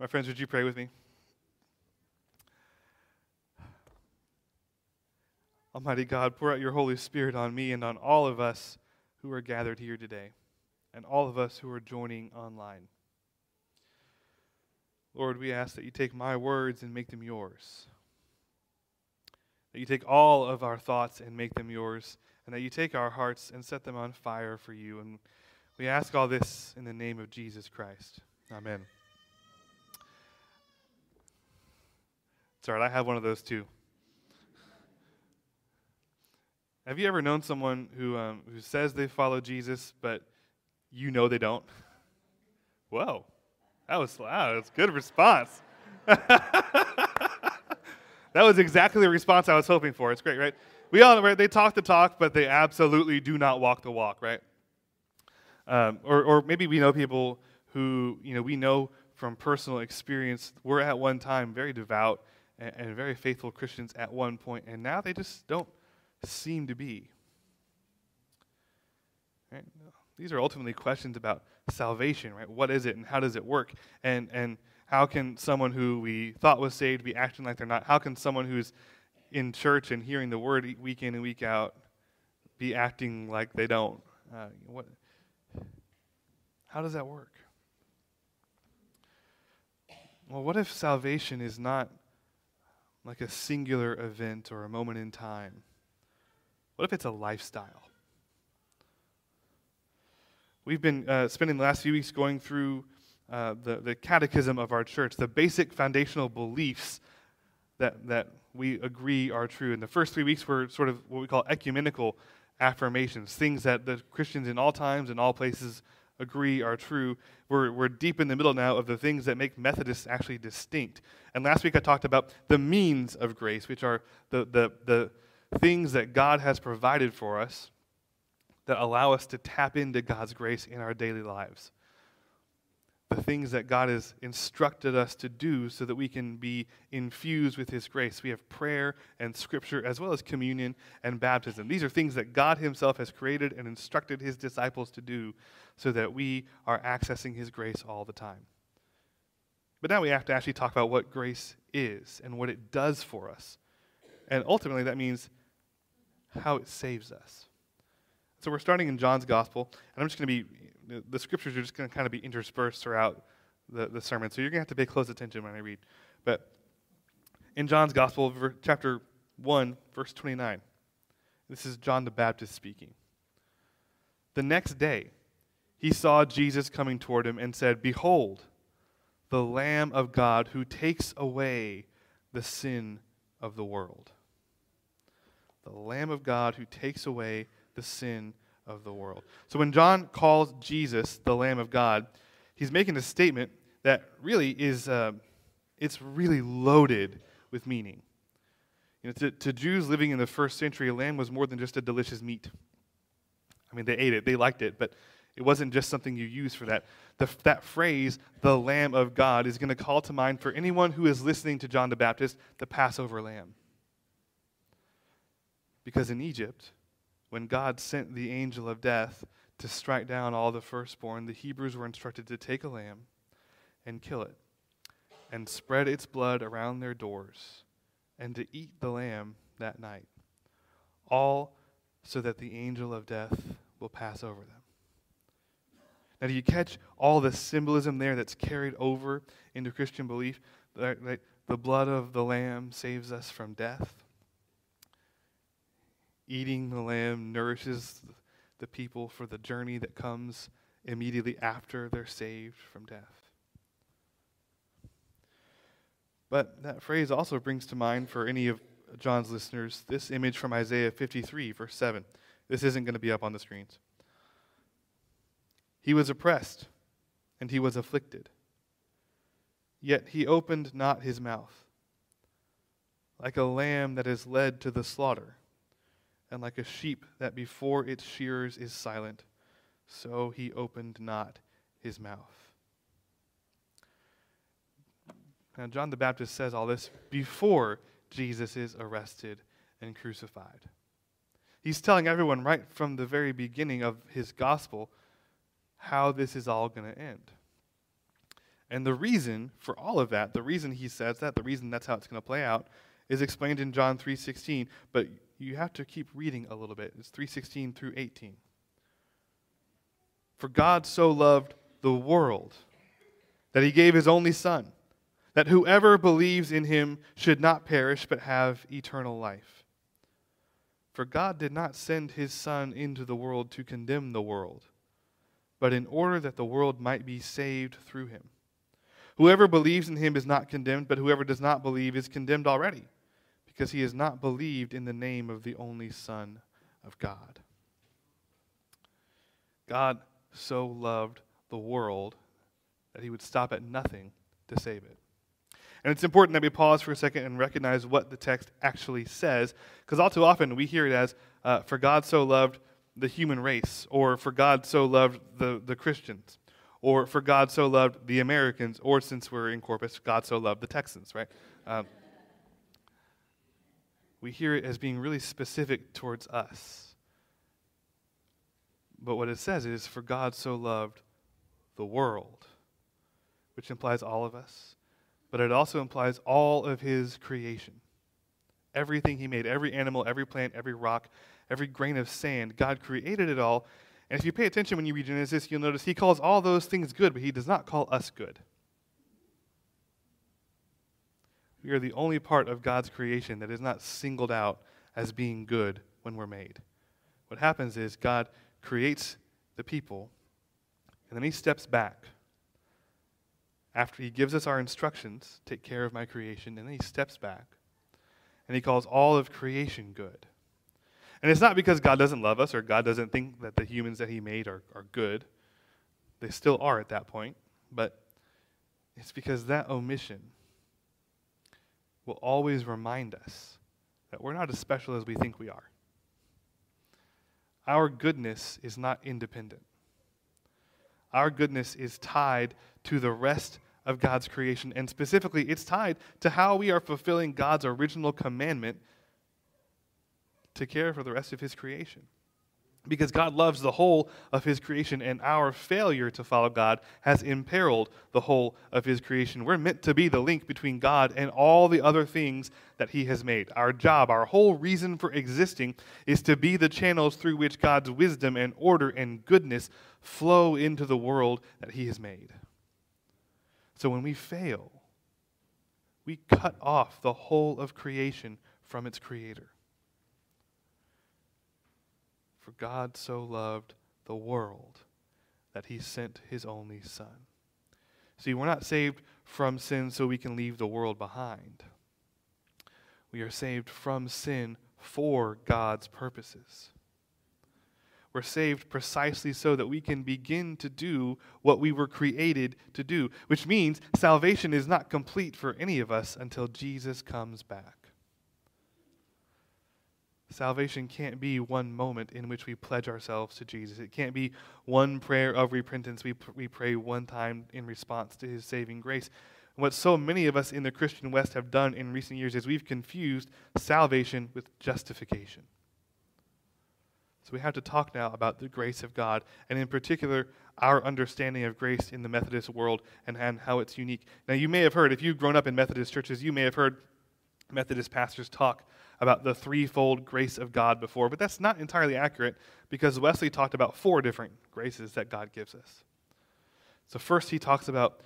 My friends, would you pray with me? Almighty God, pour out your Holy Spirit on me and on all of us who are gathered here today, and all of us who are joining online. Lord, we ask that you take my words and make them yours. That you take all of our thoughts and make them yours, and that you take our hearts and set them on fire for you. And we ask all this in the name of Jesus Christ. Amen. It's all right, I have one of those too. Have you ever known someone who, um, who says they follow Jesus, but you know they don't? Whoa, that was wow, that's a good response. that was exactly the response I was hoping for. It's great, right? We all right, they talk the talk, but they absolutely do not walk the walk, right? Um, or, or maybe we know people who you know we know from personal experience were at one time very devout and, and very faithful Christians at one point, and now they just don't seem to be? Right? These are ultimately questions about salvation, right? What is it and how does it work? And, and how can someone who we thought was saved be acting like they're not? How can someone who's in church and hearing the word week in and week out be acting like they don't? Uh, what, how does that work? Well, what if salvation is not like a singular event or a moment in time? What if it's a lifestyle? We've been uh, spending the last few weeks going through uh, the, the catechism of our church, the basic foundational beliefs that, that we agree are true. And the first three weeks were sort of what we call ecumenical affirmations, things that the Christians in all times and all places agree are true. We're, we're deep in the middle now of the things that make Methodists actually distinct. And last week I talked about the means of grace, which are the, the, the, things that God has provided for us that allow us to tap into God's grace in our daily lives. The things that God has instructed us to do so that we can be infused with His grace. We have prayer and scripture, as well as communion and baptism. These are things that God Himself has created and instructed His disciples to do so that we are accessing His grace all the time. But now we have to actually talk about what grace is and what it does for us. And ultimately, that means how it saves us. So we're starting in John's Gospel, and I'm just going to be, the scriptures are just going to kind of be interspersed throughout the, the sermon. So you're going to have to pay close attention when I read. But in John's Gospel, chapter 1, verse 29, this is John the Baptist speaking. The next day, he saw Jesus coming toward him and said, Behold, the Lamb of God who takes away the sin of the world the Lamb of God who takes away the sin of the world. So when John calls Jesus the Lamb of God, he's making a statement that really is, uh, it's really loaded with meaning. You know, to, to Jews living in the first century, a lamb was more than just a delicious meat. I mean, they ate it, they liked it, but it wasn't just something you use for that. The, that phrase, the Lamb of God, is going to call to mind for anyone who is listening to John the Baptist, the Passover lamb. Because in Egypt, when God sent the angel of death to strike down all the firstborn, the Hebrews were instructed to take a lamb and kill it and spread its blood around their doors and to eat the lamb that night. All so that the angel of death will pass over them. Now, do you catch all the symbolism there that's carried over into Christian belief? The blood of the lamb saves us from death eating the lamb nourishes the people for the journey that comes immediately after they're saved from death. But that phrase also brings to mind for any of John's listeners this image from Isaiah 53, verse 7. This isn't going to be up on the screens. He was oppressed and he was afflicted, yet he opened not his mouth. Like a lamb that is led to the slaughter and like a sheep that before its shearers is silent, so he opened not his mouth. Now, John the Baptist says all this before Jesus is arrested and crucified. He's telling everyone right from the very beginning of his gospel how this is all going to end. And the reason for all of that, the reason he says that, the reason that's how it's going to play out, is explained in John 3:16, but you have to keep reading a little bit. It's 3:16 through 18. For God so loved the world that he gave his only son, that whoever believes in him should not perish but have eternal life. For God did not send his son into the world to condemn the world, but in order that the world might be saved through him. Whoever believes in him is not condemned, but whoever does not believe is condemned already because he has not believed in the name of the only Son of God. God so loved the world that he would stop at nothing to save it. And it's important that we pause for a second and recognize what the text actually says, because all too often we hear it as, uh, For God so loved the human race, or For God so loved the, the Christians, or For God so loved the Americans, or since we're in Corpus, God so loved the Texans, right? Um, we hear it as being really specific towards us. But what it says is, For God so loved the world, which implies all of us, but it also implies all of His creation. Everything He made, every animal, every plant, every rock, every grain of sand, God created it all. And if you pay attention when you read Genesis, you'll notice He calls all those things good, but He does not call us good. We are the only part of God's creation that is not singled out as being good when we're made. What happens is God creates the people, and then he steps back. After he gives us our instructions, take care of my creation, and then he steps back. And he calls all of creation good. And it's not because God doesn't love us or God doesn't think that the humans that he made are, are good. They still are at that point. But it's because that omission will always remind us that we're not as special as we think we are. Our goodness is not independent. Our goodness is tied to the rest of God's creation, and specifically, it's tied to how we are fulfilling God's original commandment to care for the rest of His creation because God loves the whole of His creation, and our failure to follow God has imperiled the whole of His creation. We're meant to be the link between God and all the other things that He has made. Our job, our whole reason for existing, is to be the channels through which God's wisdom and order and goodness flow into the world that He has made. So when we fail, we cut off the whole of creation from its Creator. For God so loved the world that he sent his only Son. See, we're not saved from sin so we can leave the world behind. We are saved from sin for God's purposes. We're saved precisely so that we can begin to do what we were created to do, which means salvation is not complete for any of us until Jesus comes back. Salvation can't be one moment in which we pledge ourselves to Jesus. It can't be one prayer of repentance we, we pray one time in response to his saving grace. What so many of us in the Christian West have done in recent years is we've confused salvation with justification. So we have to talk now about the grace of God, and in particular, our understanding of grace in the Methodist world and, and how it's unique. Now, you may have heard, if you've grown up in Methodist churches, you may have heard Methodist pastors talk about the threefold grace of God before, but that's not entirely accurate because Wesley talked about four different graces that God gives us. So, first, he talks about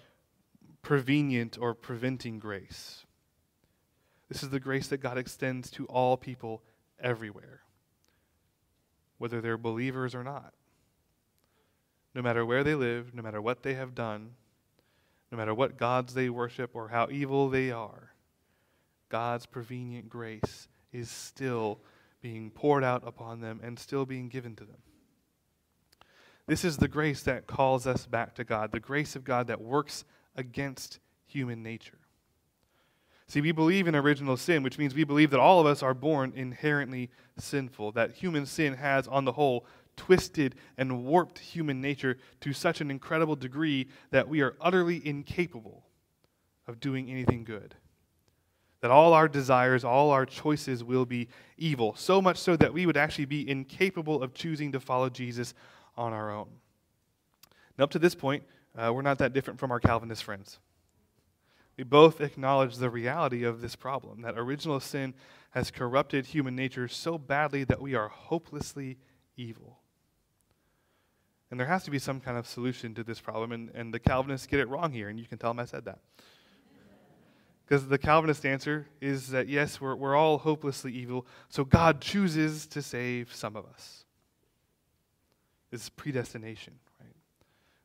prevenient or preventing grace. This is the grace that God extends to all people everywhere, whether they're believers or not. No matter where they live, no matter what they have done, no matter what gods they worship or how evil they are, God's prevenient grace is still being poured out upon them and still being given to them. This is the grace that calls us back to God, the grace of God that works against human nature. See, we believe in original sin, which means we believe that all of us are born inherently sinful, that human sin has, on the whole, twisted and warped human nature to such an incredible degree that we are utterly incapable of doing anything good that all our desires, all our choices will be evil, so much so that we would actually be incapable of choosing to follow Jesus on our own. Now, up to this point, uh, we're not that different from our Calvinist friends. We both acknowledge the reality of this problem that original sin has corrupted human nature so badly that we are hopelessly evil. And there has to be some kind of solution to this problem, and, and the Calvinists get it wrong here, and you can tell them I said that. Because the Calvinist answer is that yes, we're, we're all hopelessly evil, so God chooses to save some of us. It's predestination, right?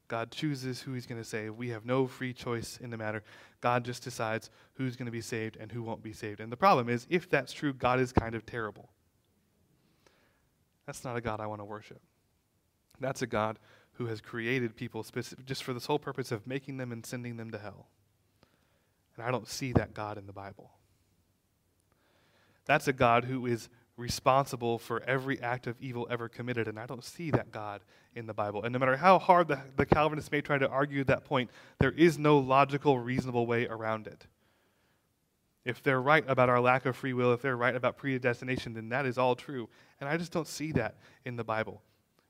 God chooses who he's going to save. We have no free choice in the matter. God just decides who's going to be saved and who won't be saved. And the problem is, if that's true, God is kind of terrible. That's not a God I want to worship. That's a God who has created people specific, just for the sole purpose of making them and sending them to hell. And I don't see that God in the Bible. That's a God who is responsible for every act of evil ever committed, and I don't see that God in the Bible. And no matter how hard the, the Calvinists may try to argue that point, there is no logical, reasonable way around it. If they're right about our lack of free will, if they're right about predestination, then that is all true. And I just don't see that in the Bible,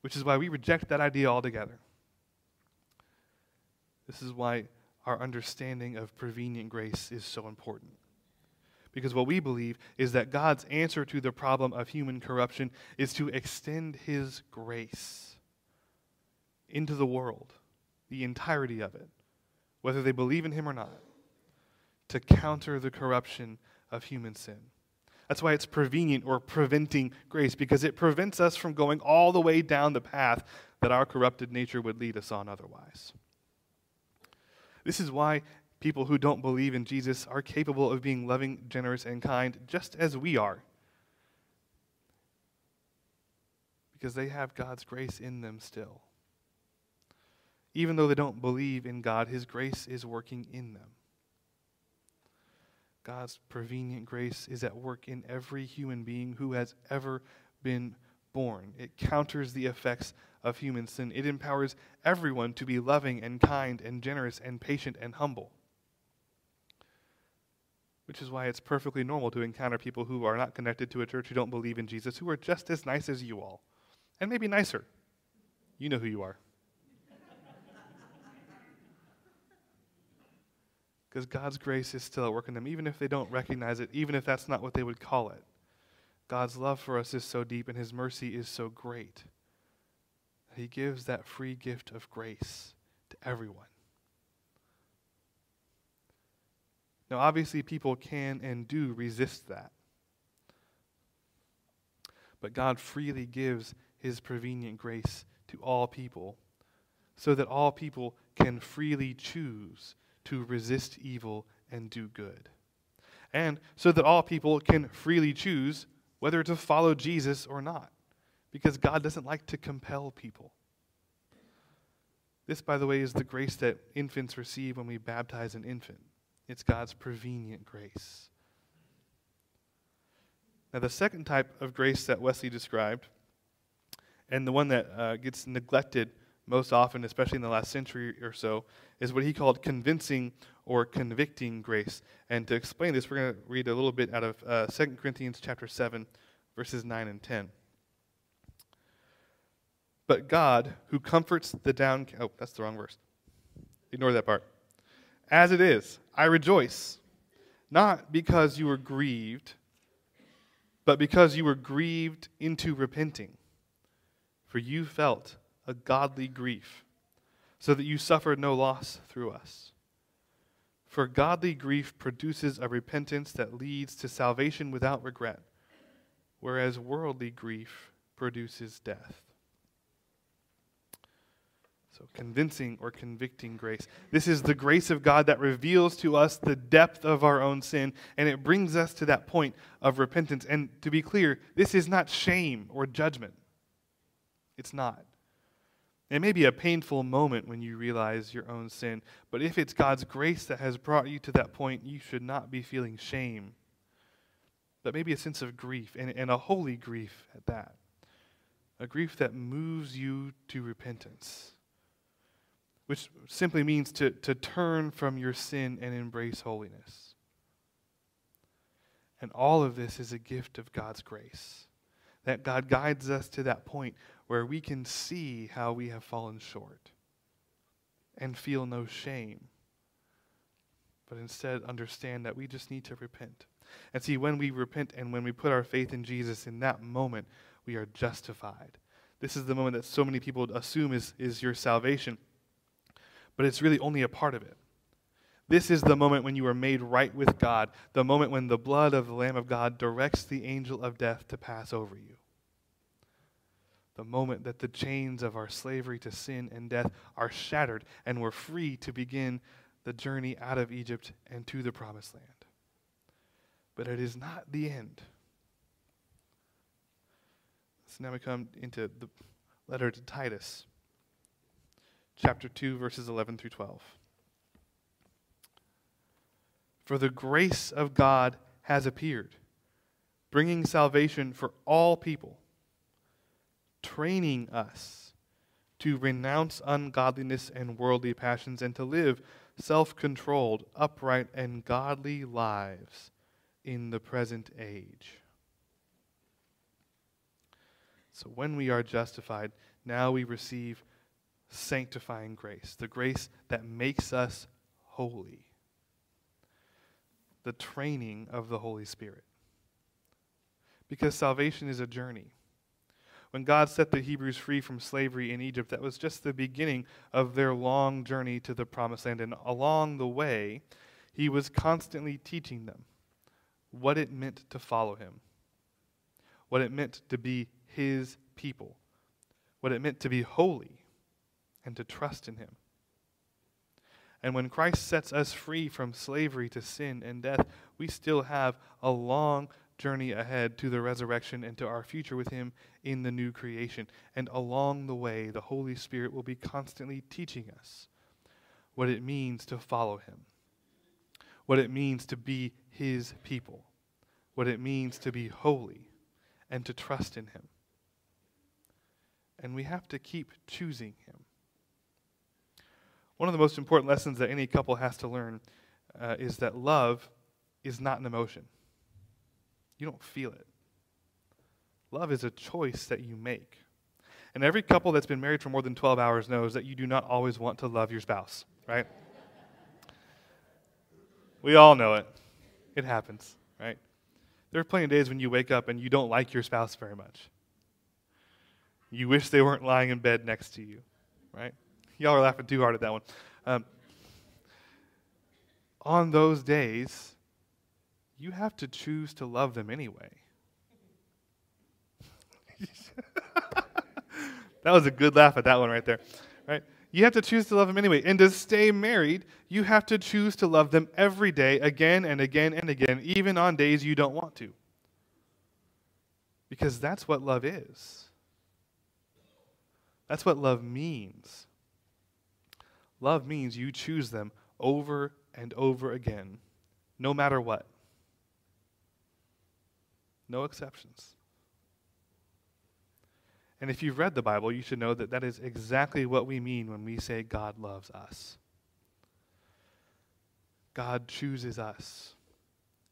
which is why we reject that idea altogether. This is why our understanding of prevenient grace is so important. Because what we believe is that God's answer to the problem of human corruption is to extend His grace into the world, the entirety of it, whether they believe in Him or not, to counter the corruption of human sin. That's why it's prevenient or preventing grace, because it prevents us from going all the way down the path that our corrupted nature would lead us on otherwise. This is why people who don't believe in Jesus are capable of being loving, generous, and kind just as we are. Because they have God's grace in them still. Even though they don't believe in God, His grace is working in them. God's prevenient grace is at work in every human being who has ever been born. It counters the effects of human sin. It empowers everyone to be loving and kind and generous and patient and humble. Which is why it's perfectly normal to encounter people who are not connected to a church who don't believe in Jesus, who are just as nice as you all, and maybe nicer. You know who you are. Because God's grace is still at work in them, even if they don't recognize it, even if that's not what they would call it. God's love for us is so deep and His mercy is so great. He gives that free gift of grace to everyone. Now, obviously, people can and do resist that. But God freely gives His prevenient grace to all people so that all people can freely choose to resist evil and do good. And so that all people can freely choose whether to follow Jesus or not, because God doesn't like to compel people. This, by the way, is the grace that infants receive when we baptize an infant. It's God's prevenient grace. Now, the second type of grace that Wesley described, and the one that uh, gets neglected most often, especially in the last century or so, is what he called convincing or convicting grace. And to explain this, we're going to read a little bit out of uh, 2 Corinthians chapter 7, verses 9 and 10. But God, who comforts the down... Oh, that's the wrong verse. Ignore that part. As it is, I rejoice, not because you were grieved, but because you were grieved into repenting. For you felt a godly grief, so that you suffered no loss through us. For godly grief produces a repentance that leads to salvation without regret, whereas worldly grief produces death. So, convincing or convicting grace. This is the grace of God that reveals to us the depth of our own sin, and it brings us to that point of repentance. And to be clear, this is not shame or judgment. It's not. It may be a painful moment when you realize your own sin, but if it's God's grace that has brought you to that point, you should not be feeling shame, but maybe a sense of grief, and, and a holy grief at that. A grief that moves you to repentance, which simply means to, to turn from your sin and embrace holiness. And all of this is a gift of God's grace. That God guides us to that point where we can see how we have fallen short. and feel no shame, but instead understand that we just need to repent. And see, when we repent and when we put our faith in Jesus, in that moment, we are justified. This is the moment that so many people assume is, is your salvation, but it's really only a part of it. This is the moment when you are made right with God, the moment when the blood of the Lamb of God directs the angel of death to pass over you. The moment that the chains of our slavery to sin and death are shattered and we're free to begin the journey out of Egypt and to the promised land. But it is not the end. So now we come into the letter to Titus, chapter 2, verses 11 through 12. For the grace of God has appeared, bringing salvation for all people, training us to renounce ungodliness and worldly passions and to live self controlled, upright, and godly lives in the present age. So when we are justified, now we receive sanctifying grace, the grace that makes us holy the training of the Holy Spirit. Because salvation is a journey. When God set the Hebrews free from slavery in Egypt, that was just the beginning of their long journey to the promised land. And along the way, He was constantly teaching them what it meant to follow Him, what it meant to be His people, what it meant to be holy, and to trust in Him. And when Christ sets us free from slavery to sin and death, we still have a long journey ahead to the resurrection and to our future with Him in the new creation. And along the way, the Holy Spirit will be constantly teaching us what it means to follow Him, what it means to be His people, what it means to be holy, and to trust in Him. And we have to keep choosing Him. One of the most important lessons that any couple has to learn uh, is that love is not an emotion. You don't feel it. Love is a choice that you make. And every couple that's been married for more than 12 hours knows that you do not always want to love your spouse, right? we all know it. It happens, right? There are plenty of days when you wake up and you don't like your spouse very much. You wish they weren't lying in bed next to you, right? Y'all are laughing too hard at that one. Um, on those days, you have to choose to love them anyway. that was a good laugh at that one right there. Right? You have to choose to love them anyway. And to stay married, you have to choose to love them every day, again and again and again, even on days you don't want to. Because that's what love is. That's what love means. Love means you choose them over and over again, no matter what. No exceptions. And if you've read the Bible, you should know that that is exactly what we mean when we say God loves us. God chooses us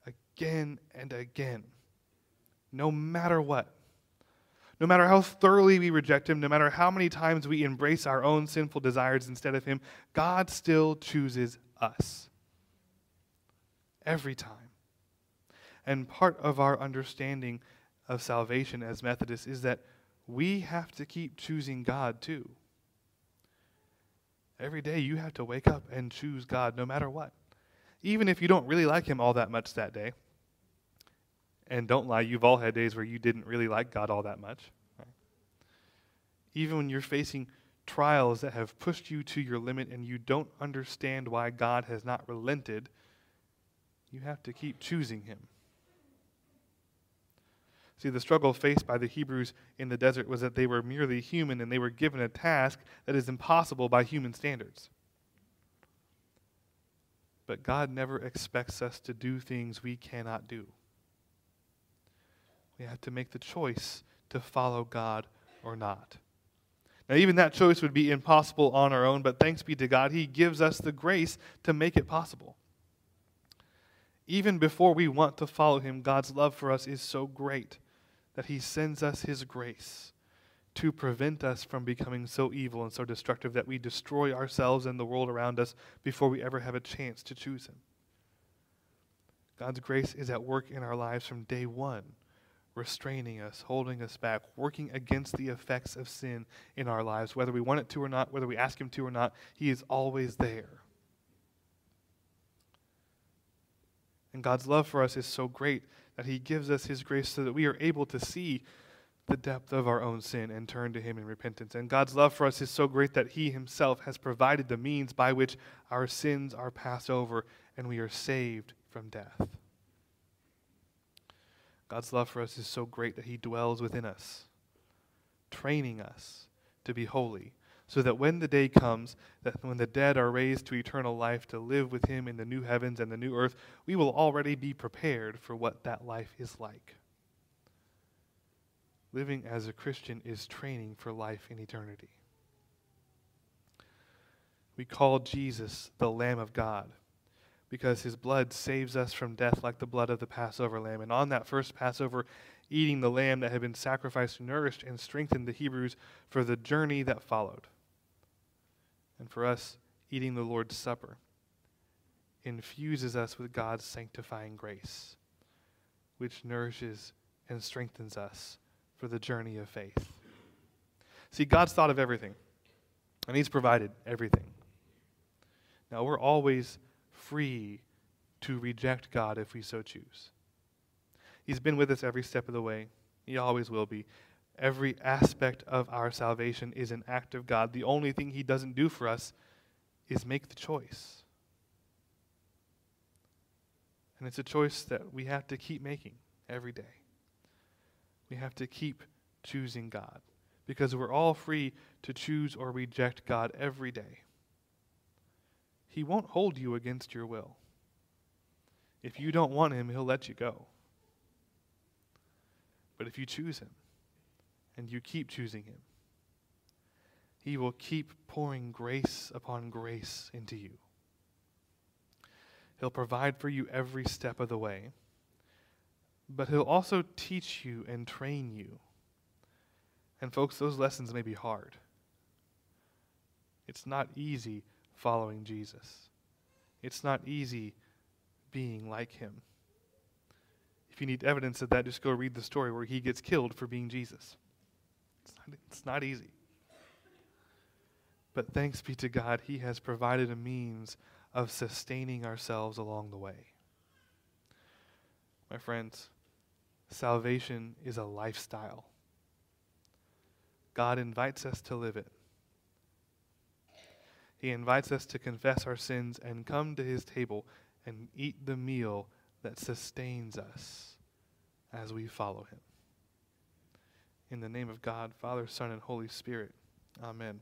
again and again, no matter what. No matter how thoroughly we reject Him, no matter how many times we embrace our own sinful desires instead of Him, God still chooses us. Every time. And part of our understanding of salvation as Methodists is that we have to keep choosing God too. Every day you have to wake up and choose God no matter what. Even if you don't really like Him all that much that day. And don't lie, you've all had days where you didn't really like God all that much. Even when you're facing trials that have pushed you to your limit and you don't understand why God has not relented, you have to keep choosing Him. See, the struggle faced by the Hebrews in the desert was that they were merely human and they were given a task that is impossible by human standards. But God never expects us to do things we cannot do. We have to make the choice to follow God or not. Now, even that choice would be impossible on our own, but thanks be to God, He gives us the grace to make it possible. Even before we want to follow Him, God's love for us is so great that He sends us His grace to prevent us from becoming so evil and so destructive that we destroy ourselves and the world around us before we ever have a chance to choose Him. God's grace is at work in our lives from day one, restraining us, holding us back, working against the effects of sin in our lives. Whether we want it to or not, whether we ask Him to or not, He is always there. And God's love for us is so great that He gives us His grace so that we are able to see the depth of our own sin and turn to Him in repentance. And God's love for us is so great that He Himself has provided the means by which our sins are passed over and we are saved from death. God's love for us is so great that He dwells within us, training us to be holy, so that when the day comes, that when the dead are raised to eternal life to live with Him in the new heavens and the new earth, we will already be prepared for what that life is like. Living as a Christian is training for life in eternity. We call Jesus the Lamb of God because his blood saves us from death like the blood of the Passover lamb. And on that first Passover, eating the lamb that had been sacrificed nourished and strengthened the Hebrews for the journey that followed. And for us, eating the Lord's Supper infuses us with God's sanctifying grace, which nourishes and strengthens us for the journey of faith. See, God's thought of everything, and He's provided everything. Now, we're always free to reject God if we so choose. He's been with us every step of the way, He always will be. Every aspect of our salvation is an act of God. The only thing He doesn't do for us is make the choice. And it's a choice that we have to keep making every day. We have to keep choosing God because we're all free to choose or reject God every day. He won't hold you against your will. If you don't want Him, He'll let you go. But if you choose Him and you keep choosing Him, He will keep pouring grace upon grace into you. He'll provide for you every step of the way but he'll also teach you and train you. And, folks, those lessons may be hard. It's not easy following Jesus, it's not easy being like him. If you need evidence of that, just go read the story where he gets killed for being Jesus. It's not, it's not easy. But thanks be to God, he has provided a means of sustaining ourselves along the way. My friends, Salvation is a lifestyle. God invites us to live it. He invites us to confess our sins and come to his table and eat the meal that sustains us as we follow him. In the name of God, Father, Son, and Holy Spirit, amen.